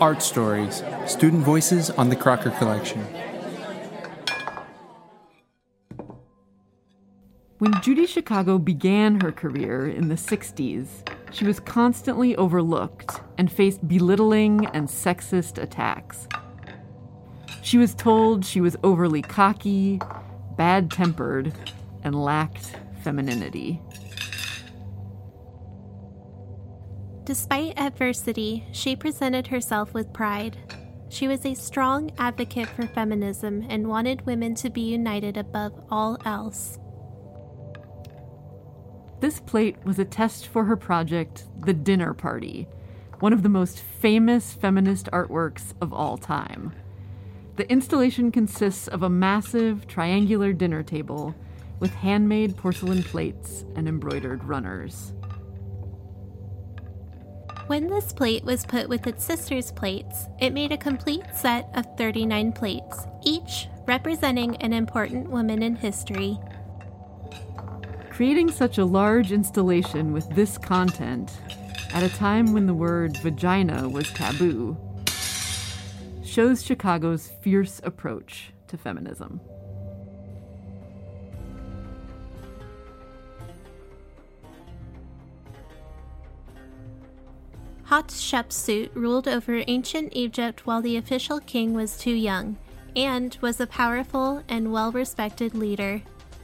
Art Stories Student Voices on the Crocker Collection. When Judy Chicago began her career in the 60s, she was constantly overlooked and faced belittling and sexist attacks. She was told she was overly cocky, bad tempered, and lacked femininity. Despite adversity, she presented herself with pride. She was a strong advocate for feminism and wanted women to be united above all else. This plate was a test for her project, The Dinner Party, one of the most famous feminist artworks of all time. The installation consists of a massive triangular dinner table with handmade porcelain plates and embroidered runners. When this plate was put with its sister's plates, it made a complete set of 39 plates, each representing an important woman in history. Creating such a large installation with this content at a time when the word vagina was taboo shows Chicago's fierce approach to feminism. Hatshepsut ruled over ancient Egypt while the official king was too young, and was a powerful and well respected leader.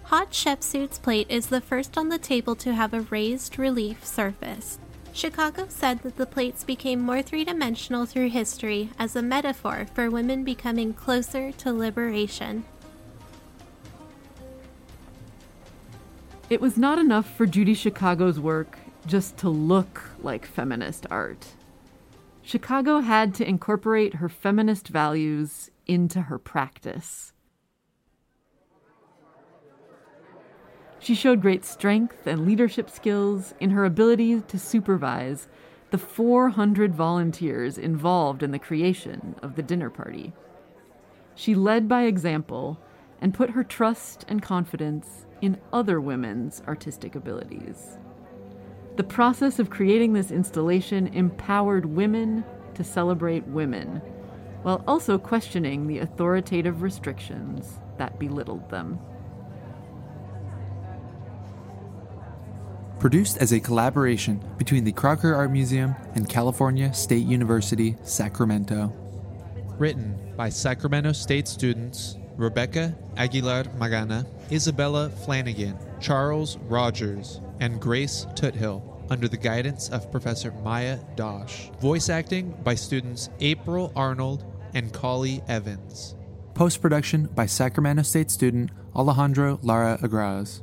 Hatshepsut's plate is the first on the table to have a raised relief surface. Chicago said that the plates became more three dimensional through history as a metaphor for women becoming closer to liberation. It was not enough for Judy Chicago's work just to look like feminist art. Chicago had to incorporate her feminist values into her practice. She showed great strength and leadership skills in her ability to supervise the 400 volunteers involved in the creation of the dinner party. She led by example and put her trust and confidence in other women's artistic abilities. The process of creating this installation empowered women to celebrate women, while also questioning the authoritative restrictions that belittled them. Produced as a collaboration between the Crocker Art Museum and California State University, Sacramento. Written by Sacramento State students Rebecca Aguilar Magana, Isabella Flanagan, Charles Rogers, and Grace Tuthill under the guidance of Professor Mya Dosch. Voice acting by students April Arnold and Collie Evans. Post production by Sacramento State student Alejandro Lara Agraz.